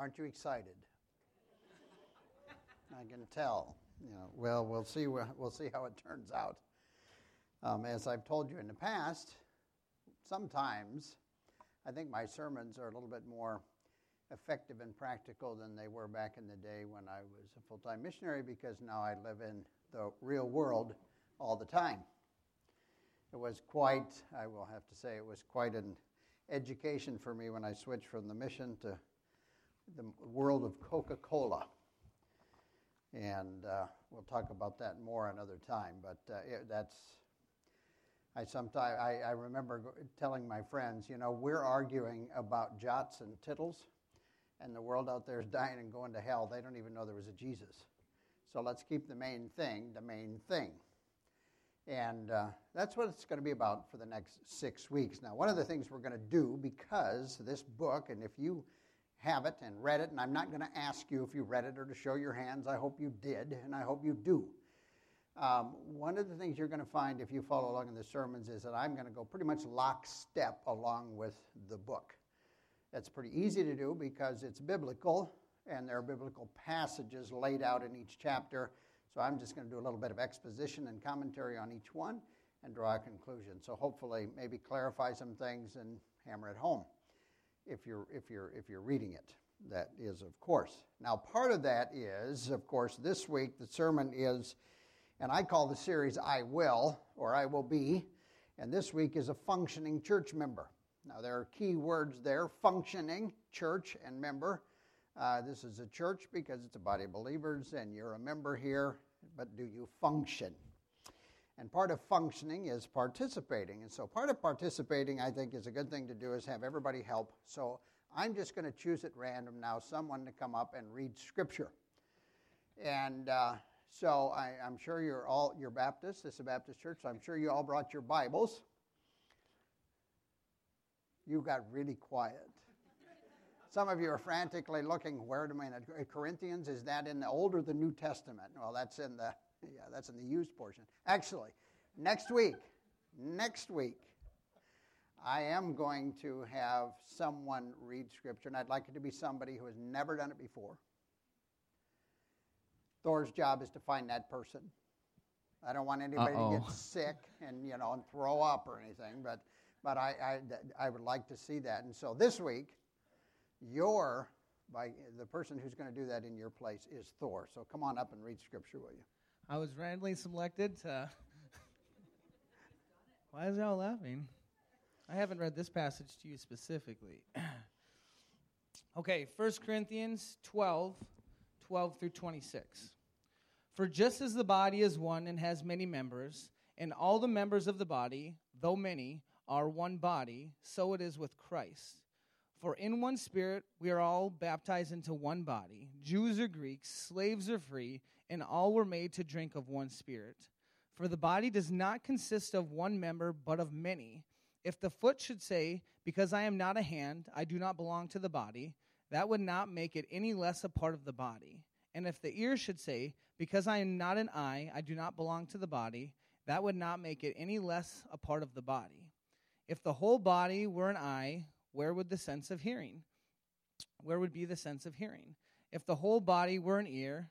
Aren't you excited? I can tell. You know, well, we'll see. We'll see how it turns out. Um, as I've told you in the past, sometimes I think my sermons are a little bit more effective and practical than they were back in the day when I was a full time missionary because now I live in the real world all the time. It was quite, I will have to say, it was quite an education for me when I switched from the mission to the world of Coca Cola. And uh, we'll talk about that more another time. But uh, it, that's, I sometimes, I, I remember telling my friends, you know, we're arguing about jots and tittles, and the world out there is dying and going to hell. They don't even know there was a Jesus. So let's keep the main thing the main thing. And uh, that's what it's going to be about for the next six weeks. Now, one of the things we're going to do because this book, and if you have it and read it, and I'm not going to ask you if you read it or to show your hands, I hope you did, and I hope you do. Um, one of the things you're going to find if you follow along in the sermons is that I'm going to go pretty much lockstep along with the book. That's pretty easy to do because it's biblical, and there are biblical passages laid out in each chapter so I'm just going to do a little bit of exposition and commentary on each one and draw a conclusion. So hopefully, maybe clarify some things and hammer it home if you're, if you're, if you're reading it. That is, of course. Now, part of that is, of course, this week the sermon is, and I call the series I Will or I Will Be, and this week is a functioning church member. Now, there are key words there functioning, church, and member. Uh, this is a church because it's a body of believers and you're a member here, but do you function? And part of functioning is participating. And so, part of participating, I think, is a good thing to do is have everybody help. So, I'm just going to choose at random now someone to come up and read scripture. And uh, so, I, am sure you're all you're Baptist. This is a Baptist church. So I'm sure you all brought your Bibles. You got really quiet. Some of you are frantically looking, where do I mean? Corinthians, is that in the Old or the New Testament? Well, that's in the, yeah, that's in the used portion. Actually, next week, next week, I am going to have someone read Scripture, and I'd like it to be somebody who has never done it before. Thor's job is to find that person. I don't want anybody Uh-oh. to get sick and you know and throw up or anything, but but I, I I would like to see that. And so this week, your, by the person who's going to do that in your place is Thor. So come on up and read scripture, will you? I was randomly selected to. Why is y'all laughing? I haven't read this passage to you specifically. okay, 1 Corinthians 12, 12 through 26. For just as the body is one and has many members, and all the members of the body, though many, are one body, so it is with Christ. For in one spirit we are all baptized into one body, Jews or Greeks, slaves or free, and all were made to drink of one spirit. For the body does not consist of one member, but of many. If the foot should say, Because I am not a hand, I do not belong to the body, that would not make it any less a part of the body. And if the ear should say, Because I am not an eye, I do not belong to the body, that would not make it any less a part of the body. If the whole body were an eye, where would the sense of hearing? Where would be the sense of hearing? If the whole body were an ear,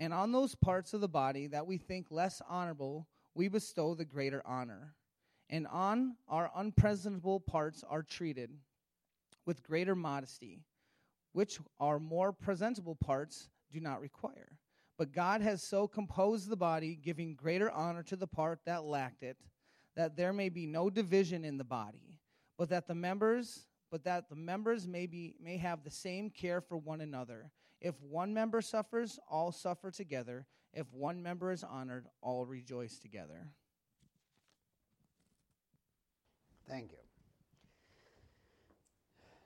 and on those parts of the body that we think less honorable, we bestow the greater honor. And on our unpresentable parts are treated with greater modesty, which our more presentable parts do not require. But God has so composed the body, giving greater honor to the part that lacked it, that there may be no division in the body, but that the members but that the members may, be, may have the same care for one another. If one member suffers, all suffer together. If one member is honored, all rejoice together. Thank you.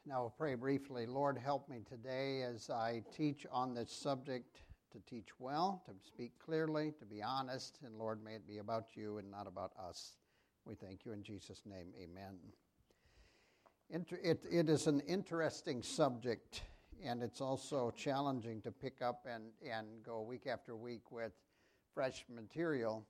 Now we'll pray briefly. Lord, help me today as I teach on this subject to teach well, to speak clearly, to be honest, and Lord, may it be about you and not about us. We thank you in Jesus' name. Amen. It, it is an interesting subject, and it's also challenging to pick up and, and go week after week with fresh material,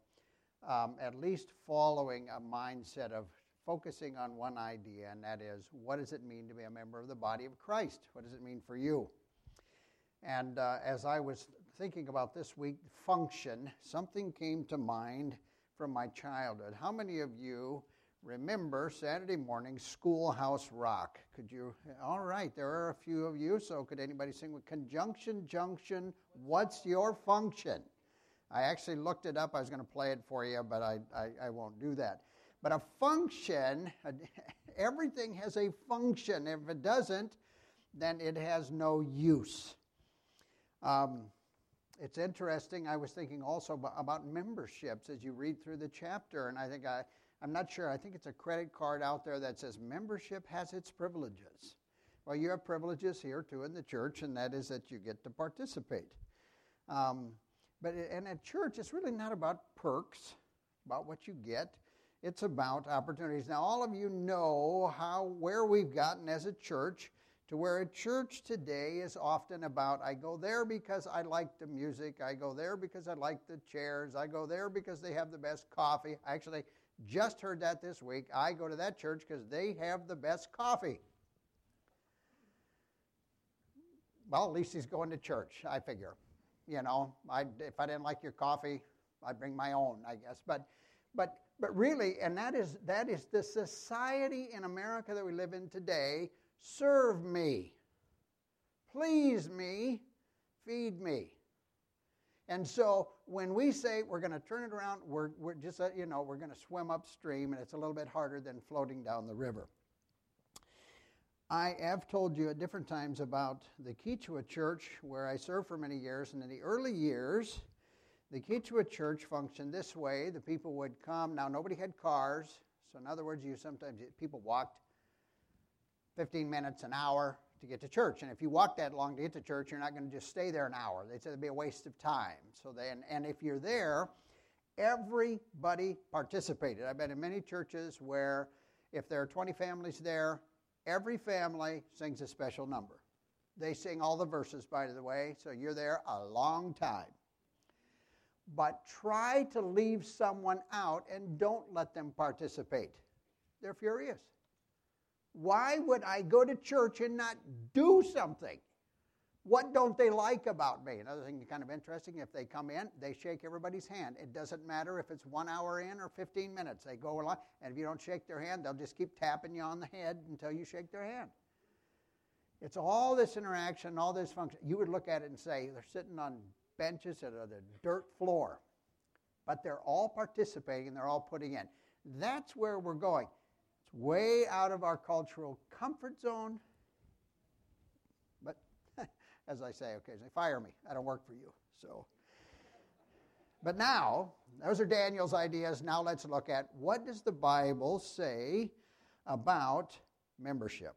um, at least following a mindset of focusing on one idea, and that is what does it mean to be a member of the body of Christ? What does it mean for you? And uh, as I was thinking about this week, function, something came to mind from my childhood. How many of you remember Saturday morning Schoolhouse Rock? Could you? All right, there are a few of you, so could anybody sing with Conjunction Junction? What's your function? I actually looked it up. I was going to play it for you, but I, I, I won't do that. But a function, everything has a function. If it doesn't, then it has no use. Um, it's interesting. I was thinking also about memberships as you read through the chapter, and I think I, I'm not sure. I think it's a credit card out there that says membership has its privileges. Well, you have privileges here too in the church, and that is that you get to participate. Um, but and at church, it's really not about perks, about what you get. It's about opportunities. Now, all of you know how where we've gotten as a church to where a church today is often about I go there because I like the music, I go there because I like the chairs, I go there because they have the best coffee. Actually just heard that this week. I go to that church because they have the best coffee. Well, at least he's going to church, I figure. You know, I, if I didn't like your coffee, I'd bring my own, I guess. But, but but really, and that is, that is the society in America that we live in today serve me, please me, feed me. And so when we say we're going to turn it around, we're, we're just, uh, you know, we're going to swim upstream, and it's a little bit harder than floating down the river. I have told you at different times about the Quechua church where I served for many years, and in the early years, the Quechua church functioned this way. The people would come. Now, nobody had cars. So, in other words, you sometimes people walked 15 minutes, an hour to get to church. And if you walk that long to get to church, you're not going to just stay there an hour. They said it'd be a waste of time. So then, and if you're there, everybody participated. I've been in many churches where if there are 20 families there, every family sings a special number. They sing all the verses, by the way, so you're there a long time but try to leave someone out and don't let them participate. They're furious. Why would I go to church and not do something? What don't they like about me? Another thing kind of interesting if they come in, they shake everybody's hand. It doesn't matter if it's one hour in or 15 minutes. They go along, and if you don't shake their hand, they'll just keep tapping you on the head until you shake their hand. It's all this interaction, all this function. You would look at it and say, they're sitting on benches are the dirt floor. But they're all participating, and they're all putting in. That's where we're going. Way out of our cultural comfort zone. But as I say occasionally, fire me. I don't work for you. So but now, those are Daniel's ideas. Now let's look at what does the Bible say about membership?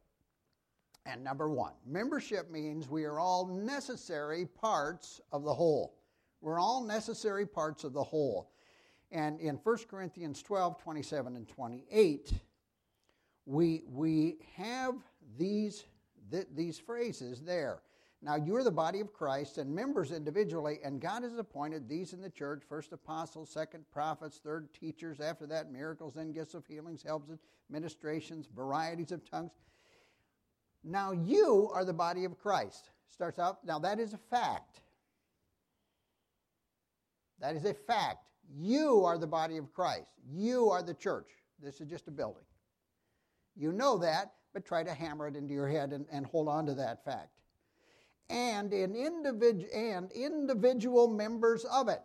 And number one, membership means we are all necessary parts of the whole. We're all necessary parts of the whole. And in 1 Corinthians 12, 27, and 28, we, we have these, th- these phrases there. Now, you're the body of Christ and members individually, and God has appointed these in the church first apostles, second prophets, third teachers, after that miracles, then gifts of healings, helps, administrations, varieties of tongues. Now you are the body of Christ. Starts out, now that is a fact. That is a fact. You are the body of Christ. You are the church. This is just a building. You know that, but try to hammer it into your head and, and hold on to that fact. And in individ- and individual members of it.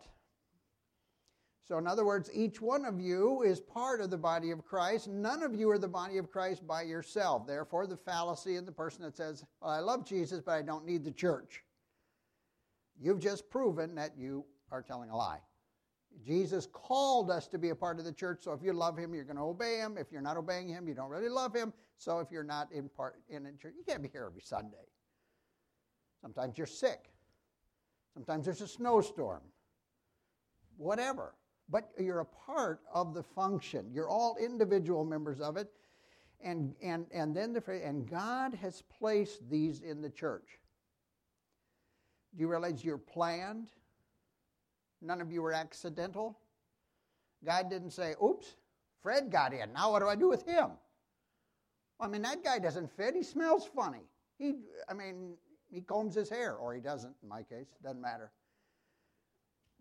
So, in other words, each one of you is part of the body of Christ. None of you are the body of Christ by yourself. Therefore, the fallacy in the person that says, Well, I love Jesus, but I don't need the church. You've just proven that you are telling a lie. Jesus called us to be a part of the church, so if you love him, you're going to obey him. If you're not obeying him, you don't really love him. So if you're not in part in a church, you can't be here every Sunday. Sometimes you're sick. Sometimes there's a snowstorm. Whatever. But you're a part of the function. You're all individual members of it. And, and, and then the and God has placed these in the church. Do you realize you're planned? None of you were accidental. God didn't say, oops, Fred got in. Now what do I do with him? I mean, that guy doesn't fit. He smells funny. He, I mean, he combs his hair, or he doesn't, in my case, doesn't matter.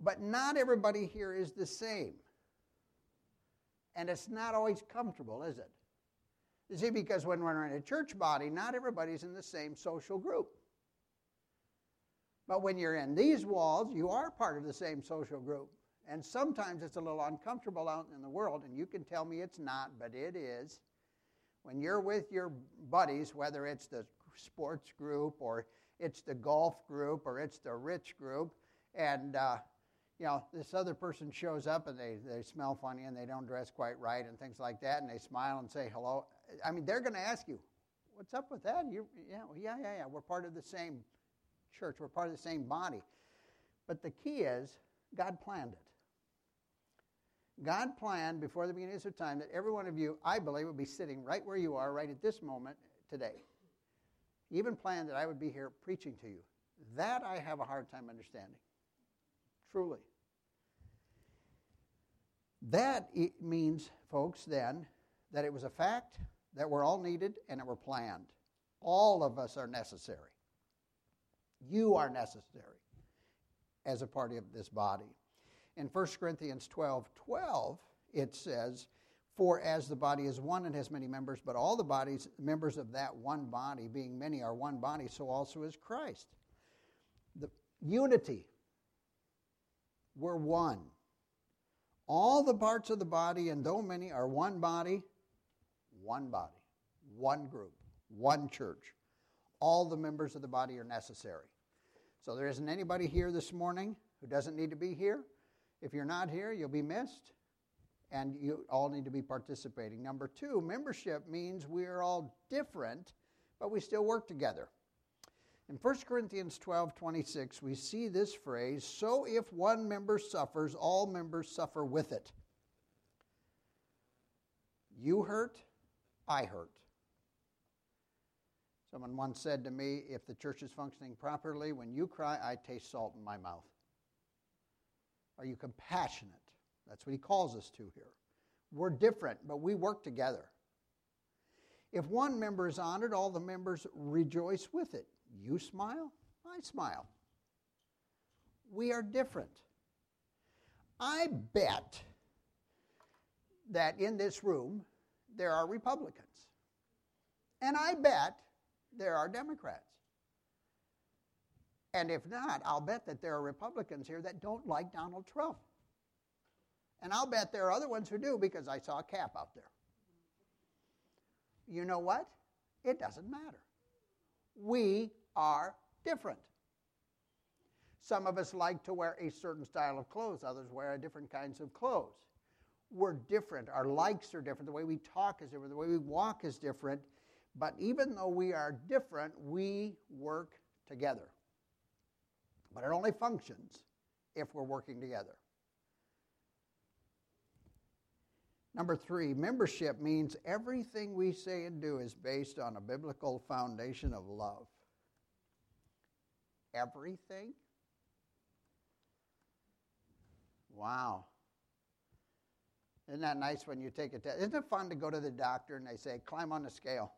But not everybody here is the same. And it's not always comfortable, is it? You see, because when we're in a church body, not everybody's in the same social group. But when you're in these walls, you are part of the same social group. And sometimes it's a little uncomfortable out in the world, and you can tell me it's not, but it is. When you're with your buddies, whether it's the sports group or it's the golf group or it's the rich group, and uh, you know this other person shows up and they, they smell funny and they don't dress quite right and things like that, and they smile and say hello. I mean, they're going to ask you, "What's up with that?" You, yeah, yeah, yeah, yeah. We're part of the same church. We're part of the same body. But the key is God planned it. God planned before the beginning of time that every one of you, I believe, would be sitting right where you are right at this moment today. He even planned that I would be here preaching to you. That I have a hard time understanding. Truly. That means, folks, then, that it was a fact that we're all needed and that we're planned. All of us are necessary. You are necessary as a part of this body. In 1 Corinthians 12 12, it says, For as the body is one and has many members, but all the bodies, members of that one body, being many, are one body, so also is Christ. The unity. We're one. All the parts of the body, and though many, are one body, one body, one group, one church. All the members of the body are necessary. So there isn't anybody here this morning who doesn't need to be here. If you're not here, you'll be missed, and you all need to be participating. Number two, membership means we are all different, but we still work together. In 1 Corinthians 12 26, we see this phrase so if one member suffers, all members suffer with it. You hurt, I hurt. Someone once said to me, if the church is functioning properly, when you cry, I taste salt in my mouth. Are you compassionate? That's what he calls us to here. We're different, but we work together. If one member is honored, all the members rejoice with it. You smile, I smile. We are different. I bet that in this room there are Republicans. And I bet there are Democrats. And if not, I'll bet that there are Republicans here that don't like Donald Trump. And I'll bet there are other ones who do because I saw a cap out there. You know what? It doesn't matter. We are different. Some of us like to wear a certain style of clothes, others wear different kinds of clothes. We're different. Our likes are different. The way we talk is different. The way we walk is different. But even though we are different, we work together. But it only functions if we're working together. Number three, membership means everything we say and do is based on a biblical foundation of love. Everything? Wow. Isn't that nice when you take a test? Isn't it fun to go to the doctor and they say, climb on the scale?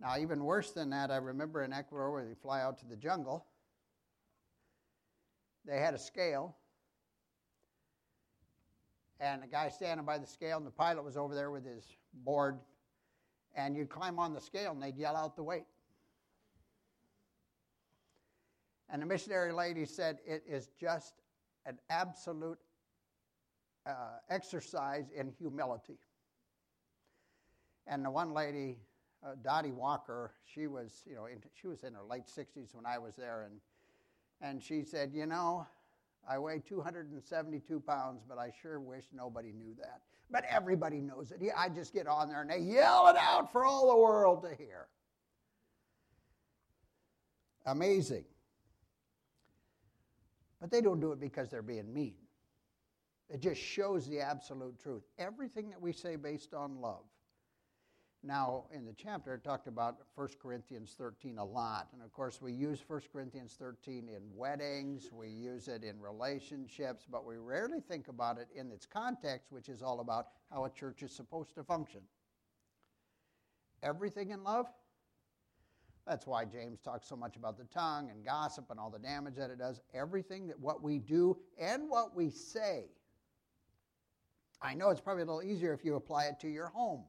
Now, even worse than that, I remember in Ecuador where they fly out to the jungle, they had a scale. And the guy standing by the scale, and the pilot was over there with his board. And you'd climb on the scale, and they'd yell out the weight. And the missionary lady said, It is just an absolute uh, exercise in humility. And the one lady uh, Dottie Walker, she was, you know, in, she was in her late 60s when I was there, and and she said, you know, I weigh 272 pounds, but I sure wish nobody knew that. But everybody knows it. I just get on there and they yell it out for all the world to hear. Amazing. But they don't do it because they're being mean. It just shows the absolute truth. Everything that we say based on love. Now, in the chapter, it talked about 1 Corinthians 13 a lot. And of course, we use 1 Corinthians 13 in weddings, we use it in relationships, but we rarely think about it in its context, which is all about how a church is supposed to function. Everything in love. That's why James talks so much about the tongue and gossip and all the damage that it does. Everything that what we do and what we say. I know it's probably a little easier if you apply it to your home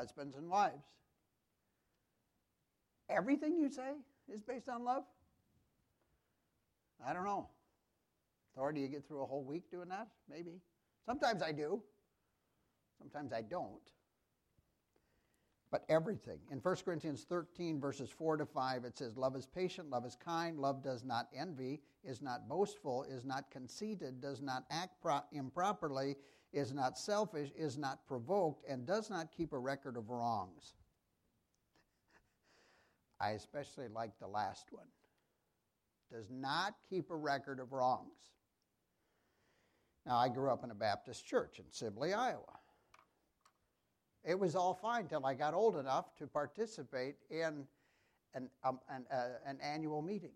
husbands and wives. Everything you say is based on love? I don't know. Or do you get through a whole week doing that? Maybe. Sometimes I do. Sometimes I don't. But everything. In 1 Corinthians 13, verses 4 to 5, it says, Love is patient, love is kind, love does not envy, is not boastful, is not conceited, does not act pro- improperly, is not selfish, is not provoked, and does not keep a record of wrongs. I especially like the last one. Does not keep a record of wrongs. Now, I grew up in a Baptist church in Sibley, Iowa. It was all fine till I got old enough to participate in an, um, an, uh, an annual meeting.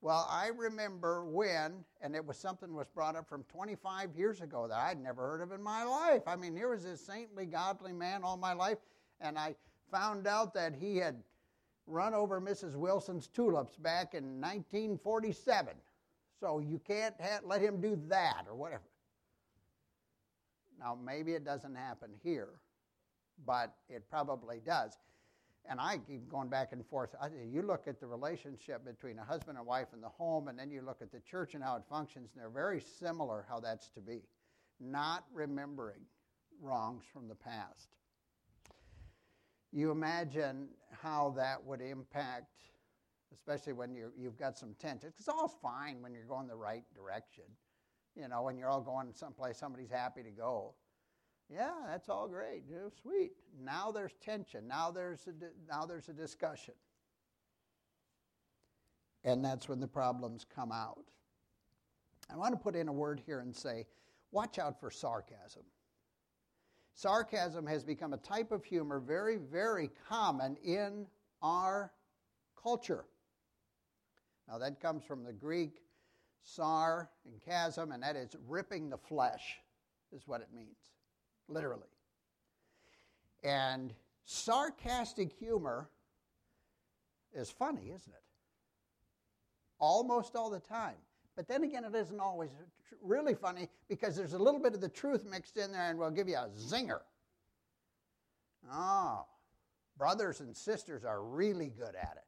Well, I remember when, and it was something was brought up from 25 years ago that I'd never heard of in my life. I mean, here was this saintly, godly man all my life, and I found out that he had run over Mrs. Wilson's tulips back in 1947. So you can't let him do that or whatever. Now, maybe it doesn't happen here, but it probably does and I keep going back and forth. I, you look at the relationship between a husband and wife in the home, and then you look at the church and how it functions, and they're very similar how that's to be. Not remembering wrongs from the past. You imagine how that would impact, especially when you you've got some tension. It's all fine when you're going the right direction. You know, when you're all going someplace somebody's happy to go. Yeah, that's all great. Sweet. Now there's tension. Now there's a, now there's a discussion. And that's when the problems come out. I want to put in a word here and say, watch out for sarcasm. Sarcasm has become a type of humor very, very common in our culture. Now, that comes from the Greek sar and chasm, and that is ripping the flesh, is what it means literally. And sarcastic humor is funny, isn't it? Almost all the time. But then again, it isn't always really funny because there's a little bit of the truth mixed in there and we'll give you a zinger. Oh, brothers and sisters are really good at it.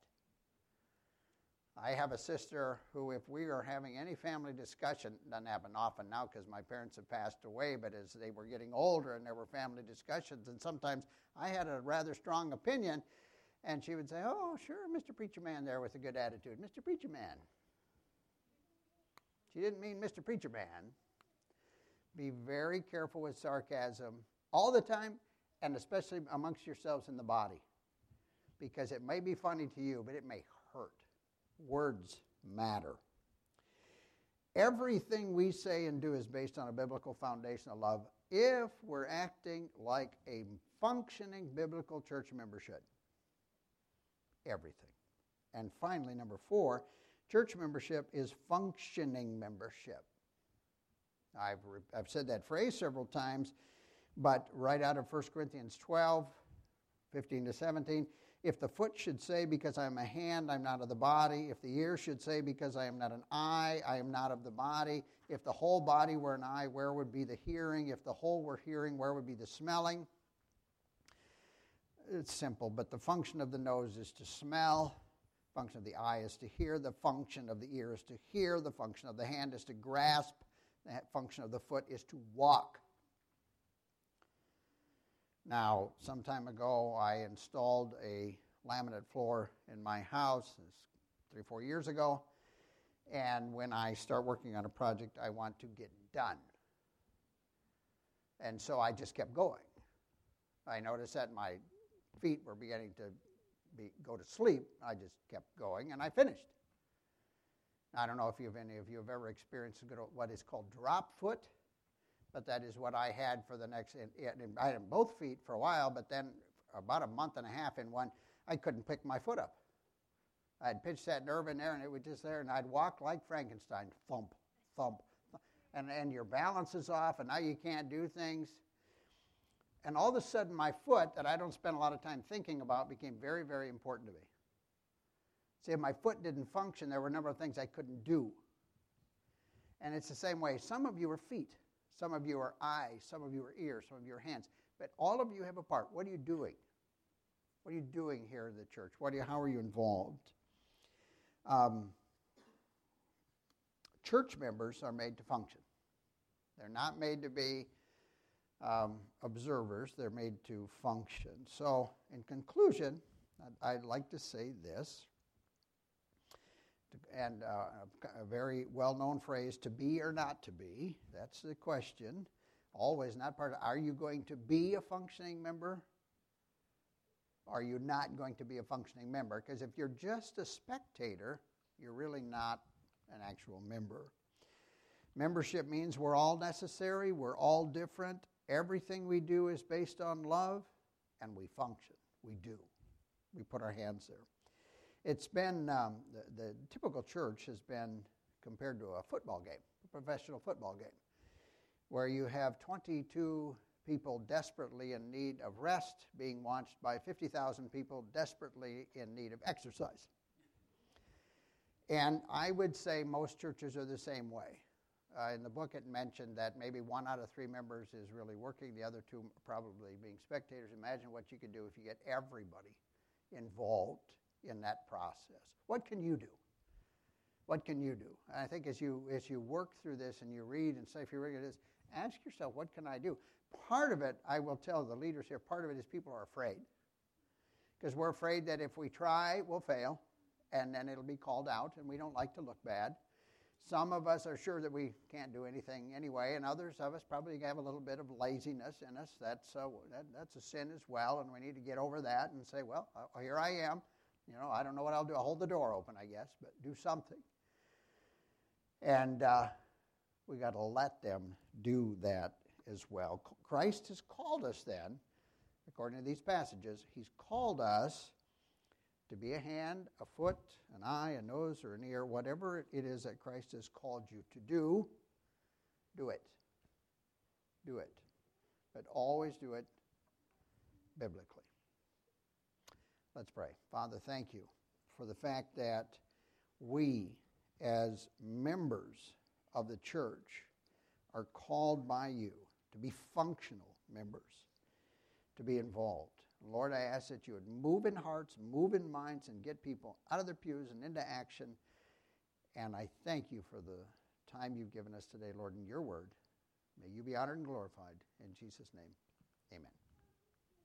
I have a sister who, if we are having any family discussion, doesn't happen often now because my parents have passed away, but as they were getting older and there were family discussions, and sometimes I had a rather strong opinion, and she would say, Oh, sure, Mr. Preacher Man there with a good attitude. Mr. Preacher Man. She didn't mean Mr. Preacher Man. Be very careful with sarcasm all the time, and especially amongst yourselves in the body, because it may be funny to you, but it may hurt. Words matter. Everything we say and do is based on a biblical foundation of love if we're acting like a functioning biblical church member should. Everything. And finally, number four, church membership is functioning membership. I've, I've said that phrase several times, but right out of 1 Corinthians 12, 15 to 17, if the foot should say, Because I am a hand, I'm not of the body. If the ear should say, Because I am not an eye, I am not of the body. If the whole body were an eye, where would be the hearing? If the whole were hearing, where would be the smelling? It's simple, but the function of the nose is to smell. Function of the eye is to hear. The function of the ear is to hear. The function of the hand is to grasp. The function of the foot is to walk. Now, some time ago, I installed a laminate floor in my house, three, four years ago. And when I start working on a project, I want to get done. And so I just kept going. I noticed that my feet were beginning to be, go to sleep. I just kept going, and I finished. I don't know if you've, any of you have ever experienced what is called drop foot, but that is what I had for the next. I had both feet for a while, but then about a month and a half in one, I couldn't pick my foot up. I'd pitch that nerve in there, and it was just there, and I'd walk like Frankenstein, thump, thump, and, and your balance is off, and now you can't do things. And all of a sudden, my foot, that I don't spend a lot of time thinking about, became very, very important to me. See, if my foot didn't function, there were a number of things I couldn't do. And it's the same way. Some of you are feet, some of you are eyes, some of you are ears, some of you are hands. But all of you have a part. What are you doing? What are you doing here in the church? What are you, how are you involved? Um, church members are made to function. They're not made to be um, observers, they're made to function. So, in conclusion, I'd, I'd like to say this, and uh, a very well known phrase to be or not to be. That's the question. Always not part of are you going to be a functioning member? Are you not going to be a functioning member? Because if you're just a spectator, you're really not an actual member. Membership means we're all necessary, we're all different. Everything we do is based on love, and we function. We do. We put our hands there. It's been, um, the, the typical church has been compared to a football game, a professional football game, where you have 22 people desperately in need of rest being watched by 50,000 people desperately in need of exercise. And I would say most churches are the same way. Uh, in the book, it mentioned that maybe one out of three members is really working, the other two probably being spectators. Imagine what you could do if you get everybody involved in that process. What can you do? What can you do? And I think as you as you work through this and you read and say if you read this, ask yourself, what can I do? Part of it, I will tell the leaders here, part of it is people are afraid. Because we're afraid that if we try, we'll fail, and then it'll be called out, and we don't like to look bad. Some of us are sure that we can't do anything anyway, and others of us probably have a little bit of laziness in us. That's, uh, that, that's a sin as well, and we need to get over that and say, well, uh, here I am. You know, I don't know what I'll do. I'll hold the door open, I guess, but do something. And uh, we got to let them do that as well. Christ has called us then, according to these passages, He's called us to be a hand, a foot, an eye, a nose, or an ear, whatever it is that Christ has called you to do, do it. Do it. But always do it biblically. Let's pray. Father, thank you for the fact that we, as members of the church, are called by you to be functional members, to be involved. Lord, I ask that you would move in hearts, move in minds, and get people out of their pews and into action. And I thank you for the time you've given us today, Lord, in your word. May you be honored and glorified. In Jesus' name, amen.